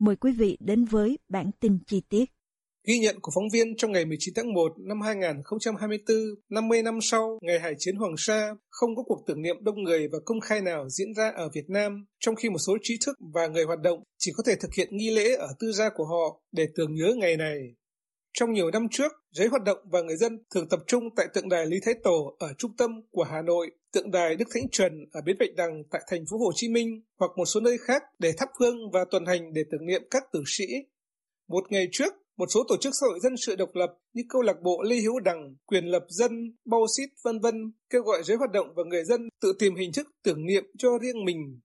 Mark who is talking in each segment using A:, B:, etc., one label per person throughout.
A: mời quý vị đến với bản tin chi tiết.
B: Ghi nhận của phóng viên trong ngày 19 tháng 1 năm 2024, 50 năm sau ngày Hải chiến Hoàng Sa, không có cuộc tưởng niệm đông người và công khai nào diễn ra ở Việt Nam, trong khi một số trí thức và người hoạt động chỉ có thể thực hiện nghi lễ ở tư gia của họ để tưởng nhớ ngày này. Trong nhiều năm trước, giới hoạt động và người dân thường tập trung tại tượng đài Lý Thái Tổ ở trung tâm của Hà Nội, tượng đài Đức Thánh Trần ở bến Bạch Đằng tại thành phố Hồ Chí Minh hoặc một số nơi khác để thắp hương và tuần hành để tưởng niệm các tử sĩ. Một ngày trước, một số tổ chức xã hội dân sự độc lập như câu lạc bộ Lê Hữu Đằng, quyền lập dân, bao xít vân vân kêu gọi giới hoạt động và người dân tự tìm hình thức tưởng niệm cho riêng mình.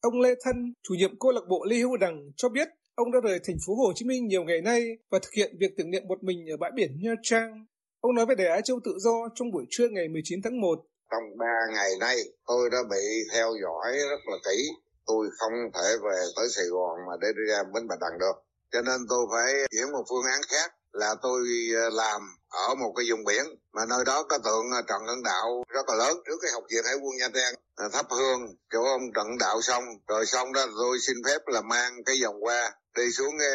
B: Ông Lê Thân, chủ nhiệm câu lạc bộ Lê Hữu Đằng cho biết Ông đã rời thành phố Hồ Chí Minh nhiều ngày nay và thực hiện việc tưởng niệm một mình ở bãi biển Nha Trang. Ông nói về đề án Châu Tự Do trong buổi trưa ngày 19 tháng 1.
C: Trong ba ngày nay, tôi đã bị theo dõi rất là kỹ. Tôi không thể về tới Sài Gòn mà để đi ra Bến Bạch Đằng được. Cho nên tôi phải chuyển một phương án khác là tôi ờ, làm ở một cái vùng biển mà nơi đó có tượng ờ, Trần Hưng Đạo rất là lớn trước cái học viện Hải quân Nha Trang ờ, thắp hương chỗ ông Trần Đạo xong rồi xong đó tôi xin phép là mang cái vòng qua đi xuống cái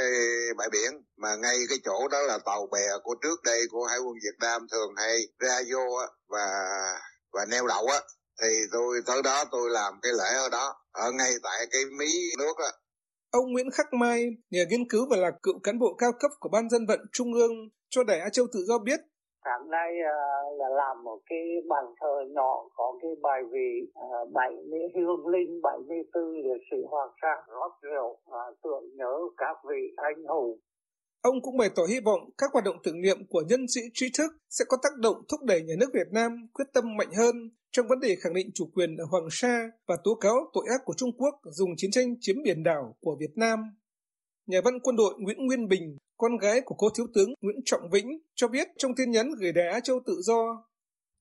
C: bãi biển mà ngay cái chỗ đó là tàu bè của trước đây của hải quân Việt Nam thường hay ra vô và và neo đậu á thì tôi tới đó tôi làm cái lễ ở đó ở ngay tại cái mí nước á.
B: Ông Nguyễn Khắc Mai, nhà nghiên cứu và là cựu cán bộ cao cấp của Ban dân vận Trung ương cho Đài Á Châu Tự Do biết.
D: Sáng nay uh, là làm một cái bàn thờ nhỏ có cái bài vị uh, 70 hương linh 74 liệt sĩ Hoàng Sa rót rượu uh, tưởng nhớ các vị anh hùng
B: Ông cũng bày tỏ hy vọng các hoạt động tưởng niệm của nhân sĩ trí thức sẽ có tác động thúc đẩy nhà nước Việt Nam quyết tâm mạnh hơn trong vấn đề khẳng định chủ quyền ở Hoàng Sa và tố cáo tội ác của Trung Quốc dùng chiến tranh chiếm biển đảo của Việt Nam. Nhà văn quân đội Nguyễn Nguyên Bình con gái của cô thiếu tướng Nguyễn Trọng Vĩnh cho biết trong tin nhắn gửi Đài Á Châu tự do.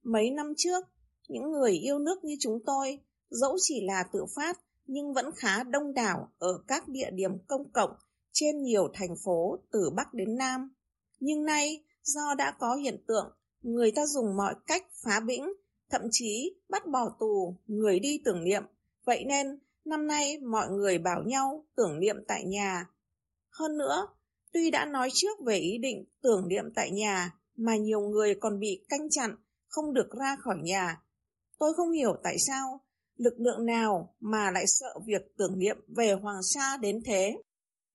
E: Mấy năm trước, những người yêu nước như chúng tôi, dẫu chỉ là tự phát nhưng vẫn khá đông đảo ở các địa điểm công cộng trên nhiều thành phố từ Bắc đến Nam. Nhưng nay, do đã có hiện tượng, người ta dùng mọi cách phá bĩnh, thậm chí bắt bỏ tù người đi tưởng niệm. Vậy nên, năm nay mọi người bảo nhau tưởng niệm tại nhà. Hơn nữa, Tuy đã nói trước về ý định tưởng niệm tại nhà, mà nhiều người còn bị canh chặn, không được ra khỏi nhà. Tôi không hiểu tại sao lực lượng nào mà lại sợ việc tưởng niệm về Hoàng Sa đến thế.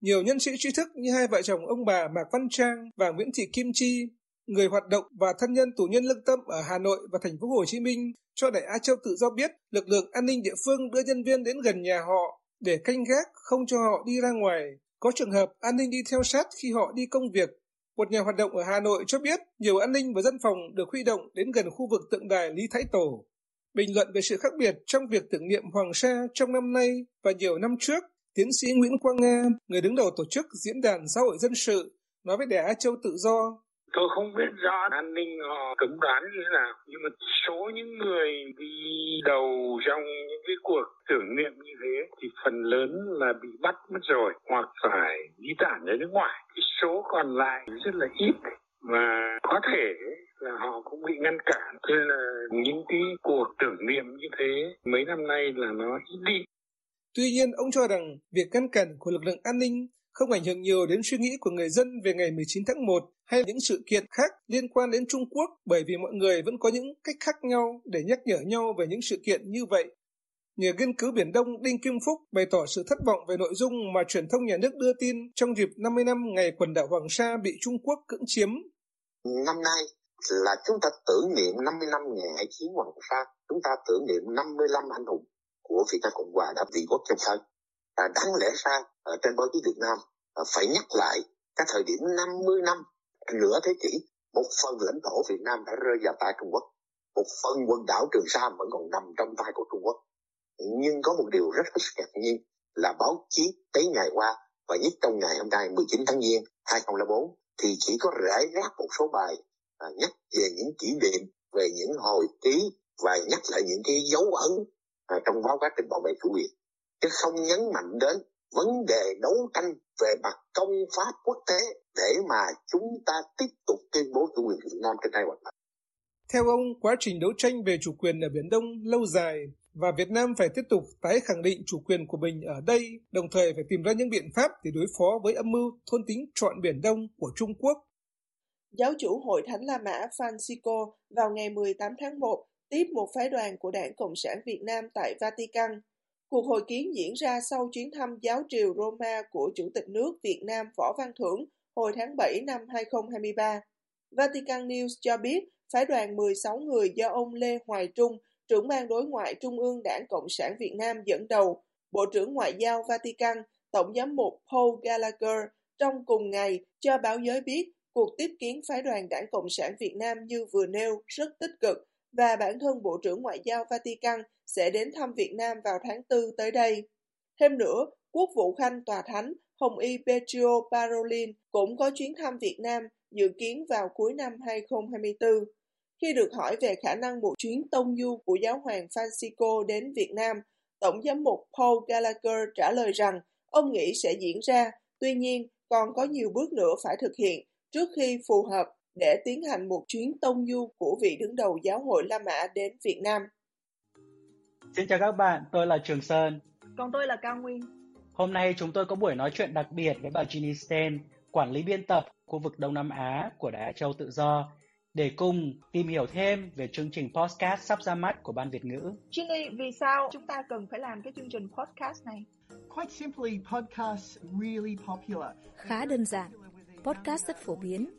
B: Nhiều nhân sĩ trí thức như hai vợ chồng ông bà Mạc Văn Trang và Nguyễn Thị Kim Chi, người hoạt động và thân nhân tù nhân lương tâm ở Hà Nội và thành phố Hồ Chí Minh cho Đại Á Châu tự do biết lực lượng an ninh địa phương đưa nhân viên đến gần nhà họ để canh gác không cho họ đi ra ngoài có trường hợp an ninh đi theo sát khi họ đi công việc. Một nhà hoạt động ở Hà Nội cho biết nhiều an ninh và dân phòng được huy động đến gần khu vực tượng đài Lý Thái Tổ. Bình luận về sự khác biệt trong việc tưởng niệm Hoàng Sa trong năm nay và nhiều năm trước, tiến sĩ Nguyễn Quang Nga, người đứng đầu tổ chức Diễn đàn Xã hội Dân sự, nói với Đài Á Châu Tự Do
F: Tôi không biết rõ an ninh họ cấm đoán như thế nào, nhưng mà số những người đi đầu trong những cái cuộc tưởng niệm như thế thì phần lớn là bị bắt mất rồi hoặc phải di tản ra nước ngoài. Cái số còn lại rất là ít và có thể là họ cũng bị ngăn cản. Thế là những cái cuộc tưởng niệm như thế mấy năm nay là nó ít đi.
B: Tuy nhiên, ông cho rằng việc ngăn cản của lực lượng an ninh không ảnh hưởng nhiều đến suy nghĩ của người dân về ngày 19 tháng 1 hay những sự kiện khác liên quan đến Trung Quốc bởi vì mọi người vẫn có những cách khác nhau để nhắc nhở nhau về những sự kiện như vậy. Nhà nghiên cứu Biển Đông Đinh Kim Phúc bày tỏ sự thất vọng về nội dung mà truyền thông nhà nước đưa tin trong dịp 50 năm ngày quần đảo Hoàng Sa bị Trung Quốc cưỡng chiếm.
C: Năm nay là chúng ta tưởng niệm 50 năm ngày hải chiến Hoàng Sa, chúng ta tưởng niệm 55 anh hùng của Việt Nam Cộng Hòa đã bị quốc trong sân. À, đáng lẽ ra ở trên báo chí Việt Nam à, phải nhắc lại các thời điểm 50 năm nửa thế kỷ một phần lãnh thổ Việt Nam đã rơi vào tay Trung Quốc một phần quần đảo Trường Sa vẫn còn nằm trong tay của Trung Quốc nhưng có một điều rất hết ngạc nhiên là báo chí tới ngày qua và nhất trong ngày hôm nay 19 tháng Giêng 2004 thì chỉ có rải rác một số bài à, nhắc về những kỷ niệm về những hồi ký và nhắc lại những cái dấu ấn à, trong báo quá trình bảo vệ chủ quyền chứ không nhấn mạnh đến vấn đề đấu tranh về mặt công pháp quốc tế để mà chúng ta tiếp tục tuyên bố chủ quyền Việt Nam trên hai hoạt động.
B: Theo ông, quá trình đấu tranh về chủ quyền ở Biển Đông lâu dài và Việt Nam phải tiếp tục tái khẳng định chủ quyền của mình ở đây, đồng thời phải tìm ra những biện pháp để đối phó với âm mưu thôn tính trọn Biển Đông của Trung Quốc.
G: Giáo chủ Hội Thánh La Mã Francisco vào ngày 18 tháng 1 tiếp một phái đoàn của Đảng Cộng sản Việt Nam tại Vatican. Cuộc hội kiến diễn ra sau chuyến thăm giáo triều Roma của Chủ tịch nước Việt Nam Võ Văn Thưởng hồi tháng 7 năm 2023. Vatican News cho biết phái đoàn 16 người do ông Lê Hoài Trung, trưởng ban đối ngoại Trung ương Đảng Cộng sản Việt Nam dẫn đầu, Bộ trưởng Ngoại giao Vatican, Tổng giám mục Paul Gallagher trong cùng ngày cho báo giới biết cuộc tiếp kiến phái đoàn Đảng Cộng sản Việt Nam như vừa nêu rất tích cực và bản thân Bộ trưởng Ngoại giao Vatican sẽ đến thăm Việt Nam vào tháng 4 tới đây. Thêm nữa, Quốc vụ Khanh Tòa Thánh Hồng Y Petrio Parolin cũng có chuyến thăm Việt Nam dự kiến vào cuối năm 2024. Khi được hỏi về khả năng một chuyến tông du của giáo hoàng Francisco đến Việt Nam, Tổng giám mục Paul Gallagher trả lời rằng ông nghĩ sẽ diễn ra, tuy nhiên còn có nhiều bước nữa phải thực hiện trước khi phù hợp để tiến hành một chuyến tông du của vị đứng đầu giáo hội La Mã đến Việt Nam.
H: Xin chào các bạn, tôi là Trường Sơn.
I: Còn tôi là Cao Nguyên.
H: Hôm nay chúng tôi có buổi nói chuyện đặc biệt với bà Ginny Sten, quản lý biên tập khu vực Đông Nam Á của Đài Á Châu Tự Do, để cùng tìm hiểu thêm về chương trình podcast sắp ra mắt của Ban Việt ngữ.
I: Ginny, vì sao chúng ta cần phải làm cái chương trình podcast này?
J: Quite simply, podcasts really popular.
A: Khá đơn giản, podcast rất phổ biến.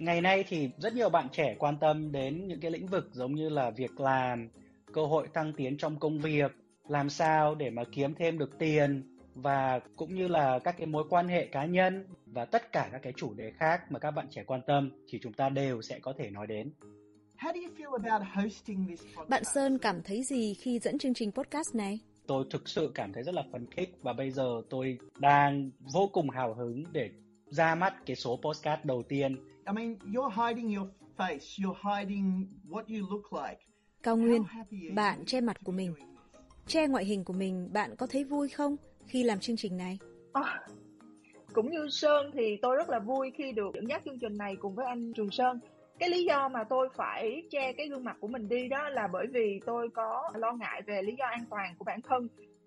H: Ngày nay thì rất nhiều bạn trẻ quan tâm đến những cái lĩnh vực giống như là việc làm, cơ hội tăng tiến trong công việc, làm sao để mà kiếm thêm được tiền và cũng như là các cái mối quan hệ cá nhân và tất cả các cái chủ đề khác mà các bạn trẻ quan tâm thì chúng ta đều sẽ có thể nói đến.
A: Bạn Sơn cảm thấy gì khi dẫn chương trình podcast này?
H: Tôi thực sự cảm thấy rất là phấn khích và bây giờ tôi đang vô cùng hào hứng để ra mắt cái số podcast đầu tiên.
J: I mean, you're hiding your face, you're hiding what you look like.
A: Cao Nguyên, bạn che mặt của mình. Che ngoại hình của mình, bạn có thấy vui không khi làm chương trình này?
I: À, cũng như Sơn thì tôi rất là vui khi được dẫn dắt chương trình này cùng với anh Trường Sơn cái lý do mà tôi phải che cái gương mặt của mình đi đó là bởi vì tôi có lo ngại về lý do an toàn của bản thân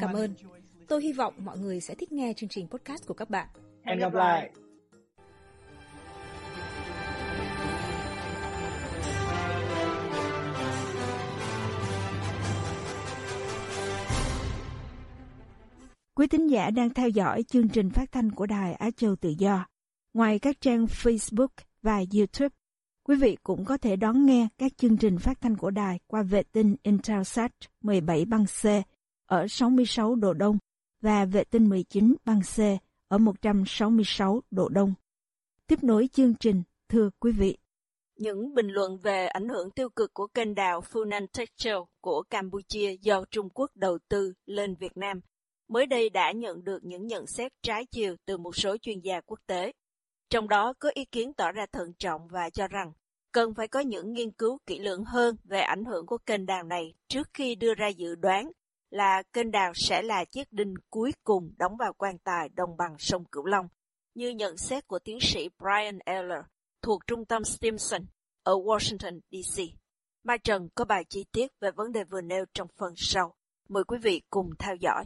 K: Cảm ơn. Tôi hy vọng mọi người sẽ thích nghe chương trình podcast của các bạn.
H: Hẹn gặp lại.
A: Quý tín giả đang theo dõi chương trình phát thanh của Đài Á Châu Tự Do. Ngoài các trang Facebook và YouTube, quý vị cũng có thể đón nghe các chương trình phát thanh của đài qua vệ tinh Intelsat 17 băng C ở 66 độ Đông và vệ tinh 19 băng C ở 166 độ Đông. Tiếp nối chương trình, thưa quý vị.
L: Những bình luận về ảnh hưởng tiêu cực của kênh đào Funan Techel của Campuchia do Trung Quốc đầu tư lên Việt Nam mới đây đã nhận được những nhận xét trái chiều từ một số chuyên gia quốc tế. Trong đó có ý kiến tỏ ra thận trọng và cho rằng cần phải có những nghiên cứu kỹ lưỡng hơn về ảnh hưởng của kênh đào này trước khi đưa ra dự đoán là kênh đào sẽ là chiếc đinh cuối cùng đóng vào quan tài đồng bằng sông Cửu Long, như nhận xét của tiến sĩ Brian Eller thuộc Trung tâm Stimson ở Washington, D.C. Mai Trần có bài chi tiết về vấn đề vừa nêu trong phần sau. Mời quý vị cùng theo dõi.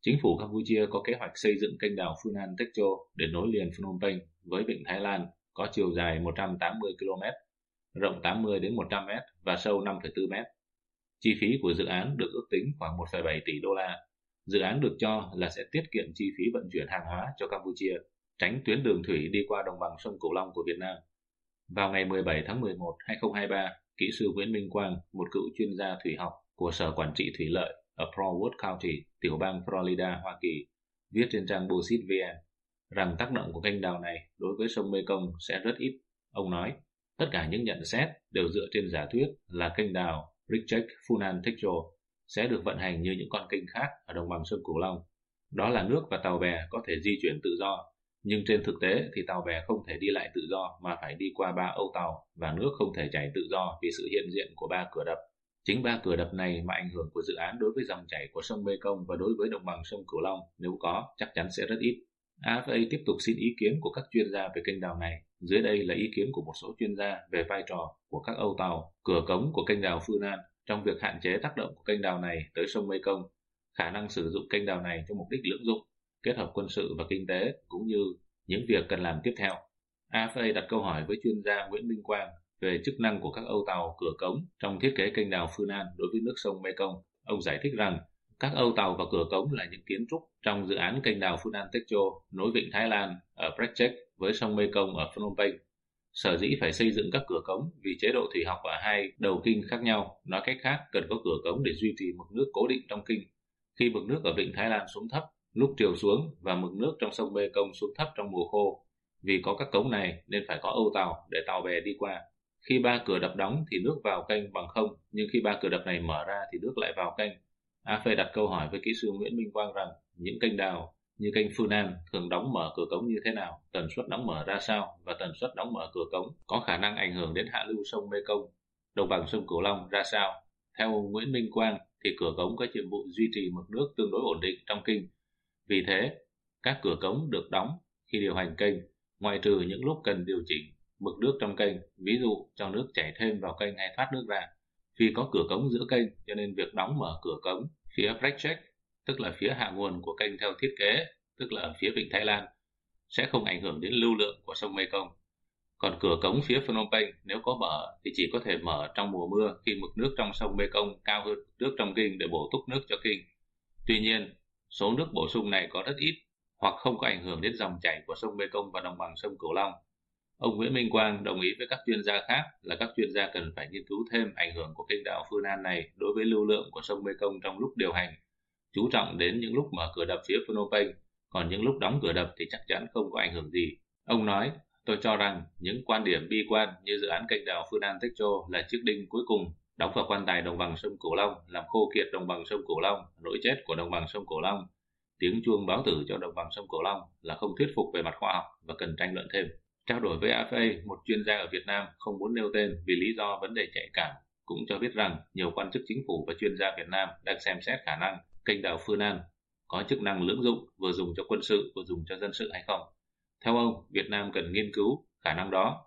M: Chính phủ Campuchia có kế hoạch xây dựng kênh đào Funan Techo để nối liền Phnom Penh với vịnh Thái Lan có chiều dài 180 km, rộng 80 đến 100 m và sâu 5,4 m. Chi phí của dự án được ước tính khoảng 1,7 tỷ đô la. Dự án được cho là sẽ tiết kiệm chi phí vận chuyển hàng hóa cho Campuchia, tránh tuyến đường thủy đi qua đồng bằng sông Cửu Long của Việt Nam. Vào ngày 17 tháng 11, 2023, kỹ sư Nguyễn Minh Quang, một cựu chuyên gia thủy học của Sở Quản trị Thủy lợi ở Broward County, tiểu bang Florida, Hoa Kỳ, viết trên trang Bullshit VN rằng tác động của kênh đào này đối với sông Mekong sẽ rất ít. Ông nói, tất cả những nhận xét đều dựa trên giả thuyết là kênh đào Richard Funan Techo sẽ được vận hành như những con kênh khác ở đồng bằng sông Cửu Long. Đó là nước và tàu bè có thể di chuyển tự do, nhưng trên thực tế thì tàu bè không thể đi lại tự do mà phải đi qua ba âu tàu và nước không thể chảy tự do vì sự hiện diện của ba cửa đập. Chính ba cửa đập này mà ảnh hưởng của dự án đối với dòng chảy của sông Mekong và đối với đồng bằng sông Cửu Long nếu có chắc chắn sẽ rất ít. AFA tiếp tục xin ý kiến của các chuyên gia về kênh đào này. Dưới đây là ý kiến của một số chuyên gia về vai trò của các âu tàu, cửa cống của kênh đào Phương An trong việc hạn chế tác động của kênh đào này tới sông Mekong, khả năng sử dụng kênh đào này cho mục đích lưỡng dụng, kết hợp quân sự và kinh tế cũng như những việc cần làm tiếp theo. AFA đặt câu hỏi với chuyên gia Nguyễn Minh Quang về chức năng của các âu tàu cửa cống trong thiết kế kênh đào Phương An đối với nước sông Mekong. Ông giải thích rằng các âu tàu và cửa cống là những kiến trúc trong dự án kênh đào Funan Techo nối vịnh Thái Lan ở Prekchek với sông Mekong ở Phnom Penh. Sở dĩ phải xây dựng các cửa cống vì chế độ thủy học ở hai đầu kinh khác nhau, nói cách khác cần có cửa cống để duy trì mực nước cố định trong kinh. Khi mực nước ở vịnh Thái Lan xuống thấp, lúc triều xuống và mực nước trong sông Mekong xuống thấp trong mùa khô. Vì có các cống này nên phải có âu tàu để tàu bè đi qua. Khi ba cửa đập đóng thì nước vào kênh bằng không, nhưng khi ba cửa đập này mở ra thì nước lại vào kênh. AFE đặt câu hỏi với kỹ sư Nguyễn Minh Quang rằng những kênh đào như kênh Funan thường đóng mở cửa cống như thế nào, tần suất đóng mở ra sao và tần suất đóng mở cửa cống có khả năng ảnh hưởng đến hạ lưu sông Mekong, đồng bằng sông Cửu Long ra sao. Theo ông Nguyễn Minh Quang thì cửa cống có nhiệm vụ duy trì mực nước tương đối ổn định trong kinh. Vì thế, các cửa cống được đóng khi điều hành kênh, ngoại trừ những lúc cần điều chỉnh mực nước trong kênh, ví dụ cho nước chảy thêm vào kênh hay thoát nước ra. Vì có cửa cống giữa kênh cho nên việc đóng mở cửa cống phía Breakcheck, tức là phía hạ nguồn của kênh theo thiết kế, tức là ở phía vịnh Thái Lan, sẽ không ảnh hưởng đến lưu lượng của sông Mekong. Còn cửa cống phía Phnom Penh nếu có mở thì chỉ có thể mở trong mùa mưa khi mực nước trong sông Mekong cao hơn nước trong kinh để bổ túc nước cho kinh. Tuy nhiên, số nước bổ sung này có rất ít hoặc không có ảnh hưởng đến dòng chảy của sông Mekong và đồng bằng sông Cửu Long. Ông Nguyễn Minh Quang đồng ý với các chuyên gia khác là các chuyên gia cần phải nghiên cứu thêm ảnh hưởng của kênh đảo Phương An này đối với lưu lượng của sông Mekong trong lúc điều hành, chú trọng đến những lúc mở cửa đập phía Phnom Penh, còn những lúc đóng cửa đập thì chắc chắn không có ảnh hưởng gì. Ông nói, tôi cho rằng những quan điểm bi quan như dự án kênh đảo Phương An Techo là chiếc đinh cuối cùng đóng vào quan tài đồng bằng sông Cửu Long làm khô kiệt đồng bằng sông Cửu Long, nỗi chết của đồng bằng sông Cửu Long. Tiếng chuông báo tử cho đồng bằng sông Cửu Long là không thuyết phục về mặt khoa học và cần tranh luận thêm. Trao đổi với AFA, một chuyên gia ở Việt Nam không muốn nêu tên vì lý do vấn đề nhạy cảm, cũng cho biết rằng nhiều quan chức chính phủ và chuyên gia Việt Nam đang xem xét khả năng kênh đảo Phương An có chức năng lưỡng dụng vừa dùng cho quân sự vừa dùng cho dân sự hay không. Theo ông, Việt Nam cần nghiên cứu khả năng đó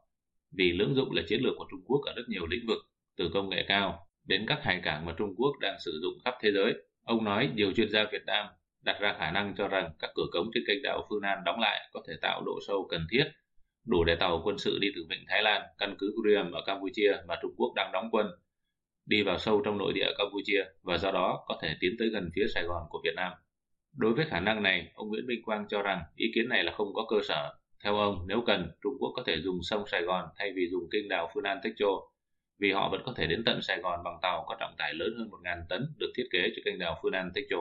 M: vì lưỡng dụng là chiến lược của Trung Quốc ở rất nhiều lĩnh vực, từ công nghệ cao đến các hải cảng mà Trung Quốc đang sử dụng khắp thế giới. Ông nói nhiều chuyên gia Việt Nam đặt ra khả năng cho rằng các cửa cống trên kênh đảo Phương An đóng lại có thể tạo độ sâu cần thiết đủ để tàu quân sự đi từ vịnh Thái Lan, căn cứ Guriam ở Campuchia mà Trung Quốc đang đóng quân, đi vào sâu trong nội địa Campuchia và do đó có thể tiến tới gần phía Sài Gòn của Việt Nam. Đối với khả năng này, ông Nguyễn Minh Quang cho rằng ý kiến này là không có cơ sở. Theo ông, nếu cần, Trung Quốc có thể dùng sông Sài Gòn thay vì dùng kênh đào đảo Funan Techo, vì họ vẫn có thể đến tận Sài Gòn bằng tàu có trọng tải lớn hơn 1.000 tấn được thiết kế cho kênh đào đảo Funan Techo.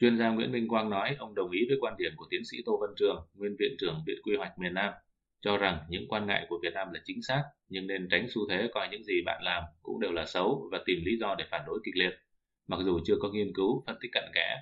M: Chuyên gia Nguyễn Minh Quang nói ông đồng ý với quan điểm của tiến sĩ Tô Văn Trường, nguyên viện trưởng Viện Quy hoạch miền Nam, cho rằng những quan ngại của Việt Nam là chính xác, nhưng nên tránh xu thế coi những gì bạn làm cũng đều là xấu và tìm lý do để phản đối kịch liệt, mặc dù chưa có nghiên cứu phân tích cặn kẽ.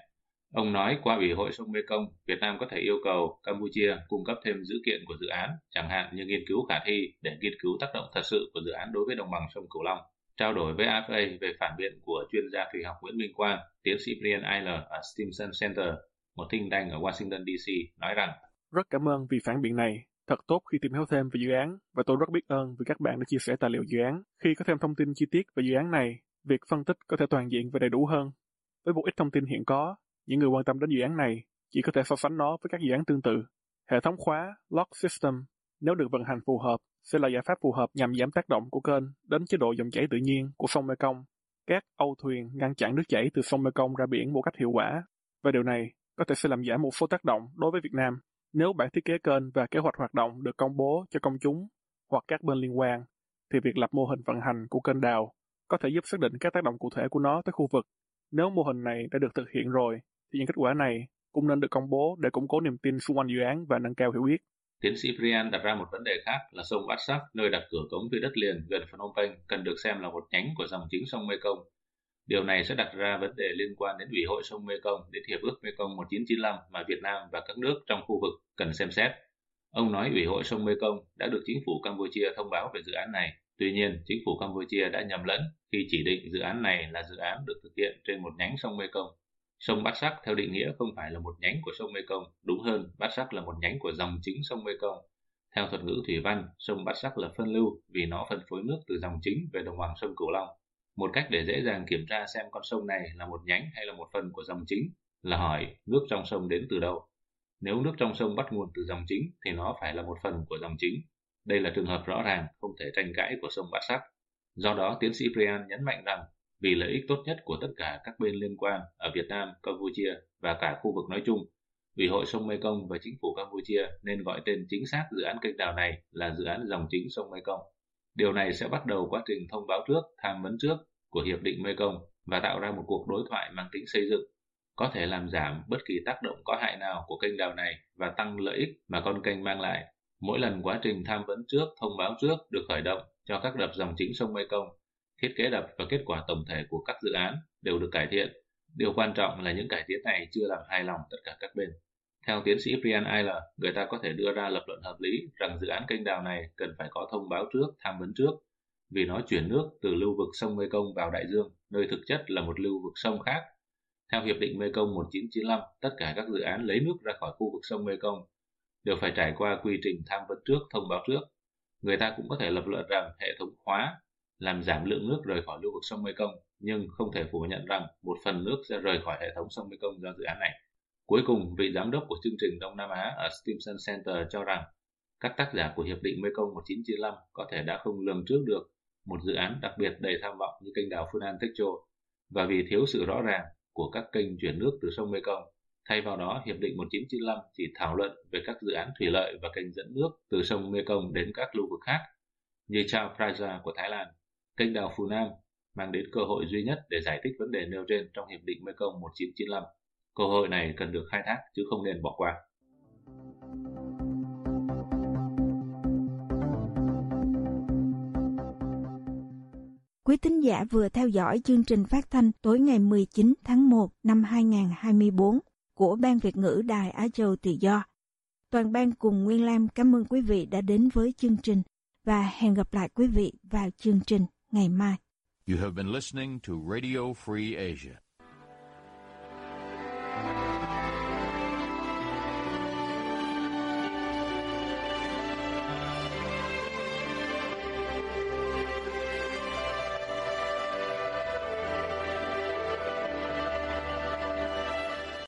M: Ông nói qua Ủy hội sông Mekong, Việt Nam có thể yêu cầu Campuchia cung cấp thêm dữ kiện của dự án, chẳng hạn như nghiên cứu khả thi để nghiên cứu tác động thật sự của dự án đối với đồng bằng sông Cửu Long. Trao đổi với AFA về phản biện của chuyên gia thủy học Nguyễn Minh Quang, tiến sĩ Brian Eiler ở Stimson Center, một thinh đanh ở Washington DC, nói rằng
N: Rất cảm ơn vì phản biện này. Thật tốt khi tìm hiểu thêm về dự án và tôi rất biết ơn vì các bạn đã chia sẻ tài liệu dự án. Khi có thêm thông tin chi tiết về dự án này, việc phân tích có thể toàn diện và đầy đủ hơn. Với một ít thông tin hiện có, những người quan tâm đến dự án này chỉ có thể so sánh nó với các dự án tương tự. Hệ thống khóa Lock System nếu được vận hành phù hợp sẽ là giải pháp phù hợp nhằm giảm tác động của kênh đến chế độ dòng chảy tự nhiên của sông Mekong. Các âu thuyền ngăn chặn nước chảy từ sông Mekong ra biển một cách hiệu quả và điều này có thể sẽ làm giảm một số tác động đối với Việt Nam. Nếu bản thiết kế kênh và kế hoạch hoạt động được công bố cho công chúng hoặc các bên liên quan, thì việc lập mô hình vận hành của kênh đào có thể giúp xác định các tác động cụ thể của nó tới khu vực. Nếu mô hình này đã được thực hiện rồi, thì những kết quả này cũng nên được công bố để củng cố niềm tin xung quanh dự án và nâng cao hiểu biết.
M: Tiến sĩ Brian đặt ra một vấn đề khác là sông Bát Sắc, nơi đặt cửa cống phía đất liền gần Phnom Penh, cần được xem là một nhánh của dòng chính sông Mekong. Điều này sẽ đặt ra vấn đề liên quan đến Ủy hội sông Mekong đến Hiệp ước Mekong 1995 mà Việt Nam và các nước trong khu vực cần xem xét. Ông nói Ủy hội sông Mekong đã được chính phủ Campuchia thông báo về dự án này. Tuy nhiên, chính phủ Campuchia đã nhầm lẫn khi chỉ định dự án này là dự án được thực hiện trên một nhánh sông Mekong. Sông Bát Sắc theo định nghĩa không phải là một nhánh của sông Mekong, đúng hơn, Bát Sắc là một nhánh của dòng chính sông Mekong. Theo thuật ngữ thủy văn, sông Bát Sắc là phân lưu vì nó phân phối nước từ dòng chính về đồng bằng sông Cửu Long. Một cách để dễ dàng kiểm tra xem con sông này là một nhánh hay là một phần của dòng chính là hỏi nước trong sông đến từ đâu. Nếu nước trong sông bắt nguồn từ dòng chính thì nó phải là một phần của dòng chính. Đây là trường hợp rõ ràng, không thể tranh cãi của sông Bát Sắc. Do đó, tiến sĩ Brian nhấn mạnh rằng vì lợi ích tốt nhất của tất cả các bên liên quan ở Việt Nam, Campuchia và cả khu vực nói chung. Ủy hội sông Mekong và chính phủ Campuchia nên gọi tên chính xác dự án kênh đào này là dự án dòng chính sông Mekong. Điều này sẽ bắt đầu quá trình thông báo trước, tham vấn trước của Hiệp định Mekong và tạo ra một cuộc đối thoại mang tính xây dựng, có thể làm giảm bất kỳ tác động có hại nào của kênh đào này và tăng lợi ích mà con kênh mang lại. Mỗi lần quá trình tham vấn trước, thông báo trước được khởi động cho các đập dòng chính sông Mekong thiết kế đập và kết quả tổng thể của các dự án đều được cải thiện. Điều quan trọng là những cải tiến này chưa làm hài lòng tất cả các bên. Theo tiến sĩ Brian Eiler, người ta có thể đưa ra lập luận hợp lý rằng dự án kênh đào này cần phải có thông báo trước, tham vấn trước, vì nó chuyển nước từ lưu vực sông Mekong vào đại dương, nơi thực chất là một lưu vực sông khác. Theo Hiệp định Mekong 1995, tất cả các dự án lấy nước ra khỏi khu vực sông Mekong đều phải trải qua quy trình tham vấn trước, thông báo trước. Người ta cũng có thể lập luận rằng hệ thống khóa làm giảm lượng nước rời khỏi lưu vực sông Mekong, nhưng không thể phủ nhận rằng một phần nước sẽ rời khỏi hệ thống sông Mekong do dự án này. Cuối cùng, vị giám đốc của chương trình Đông Nam Á ở Stimson Center cho rằng các tác giả của Hiệp định Mekong 1995 có thể đã không lường trước được một dự án đặc biệt đầy tham vọng như kênh đào Funan Techo và vì thiếu sự rõ ràng của các kênh chuyển nước từ sông Mekong. Thay vào đó, Hiệp định 1995 chỉ thảo luận về các dự án thủy lợi và kênh dẫn nước từ sông Mekong đến các lưu vực khác, như Chao Phraya của Thái Lan Kênh đào Phù Nam mang đến cơ hội duy nhất để giải thích vấn đề nêu trên trong Hiệp định Mekong 1995. Cơ hội này cần được khai thác chứ không nên bỏ qua.
A: Quý thính giả vừa theo dõi chương trình phát thanh tối ngày 19 tháng 1 năm 2024 của Ban Việt ngữ Đài Á Châu Tự Do. Toàn ban cùng Nguyên Lam cảm ơn quý vị đã đến với chương trình và hẹn gặp lại quý vị vào chương trình ngày mai.
O: You have been listening to Radio Free Asia.